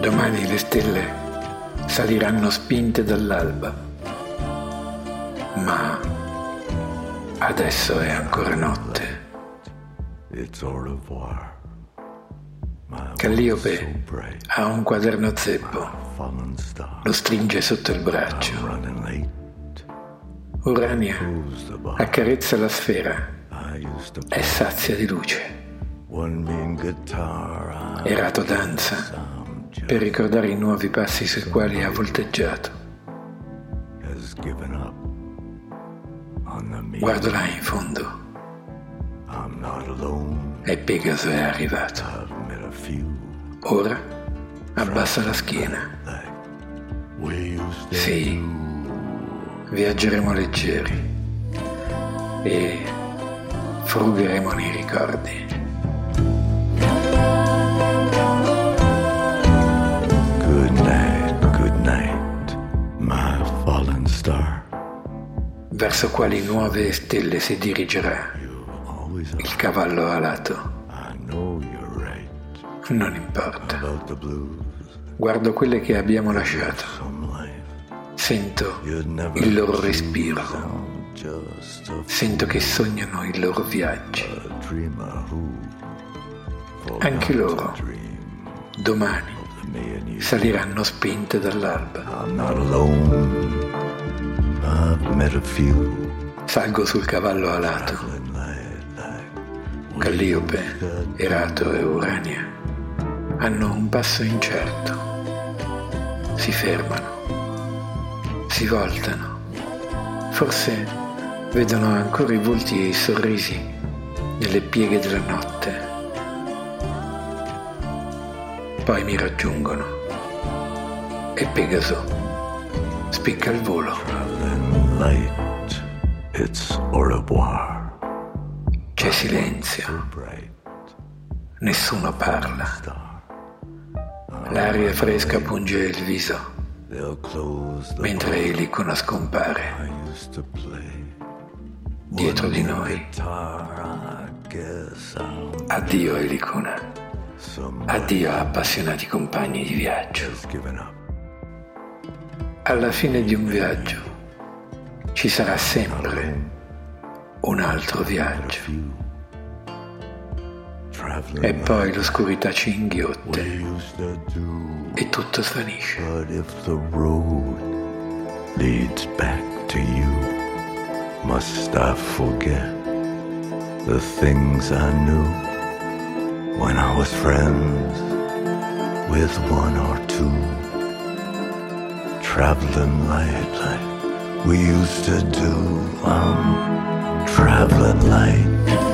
Domani le stelle saliranno spinte dall'alba, ma adesso è ancora notte. Calliope ha un quaderno zeppo, lo stringe sotto il braccio. Urania accarezza la sfera, è sazia di luce. Erato danza per ricordare i nuovi passi sui quali ha volteggiato. Guardo là in fondo. E Pegaso è arrivato. Ora abbassa la schiena. Sì, viaggeremo leggeri e frugheremo nei ricordi. Verso quali nuove stelle si dirigerà il cavallo alato? Non importa. Guardo quelle che abbiamo lasciato. Sento il loro respiro. Sento che sognano i loro viaggi. Anche loro, domani, saliranno spinte dall'alba. Salgo sul cavallo alato. Calliope, Erato e Urania hanno un passo incerto. Si fermano, si voltano. Forse vedono ancora i volti e i sorrisi nelle pieghe della notte. Poi mi raggiungono e Pegaso spicca il volo. Light, it's au revoir. C'è silenzio, nessuno parla. L'aria fresca punge il viso. Mentre l'icona scompare. Dietro di noi. Addio Elicona, addio appassionati compagni di viaggio. Alla fine di un viaggio ci sarà sempre un altro viaggio. E poi l'oscurità ci inghiotte e tutto svanisce. Leads back to you, must I forget the things I knew when I was friends with one or two? Traveling light like we used to do. I'm traveling light.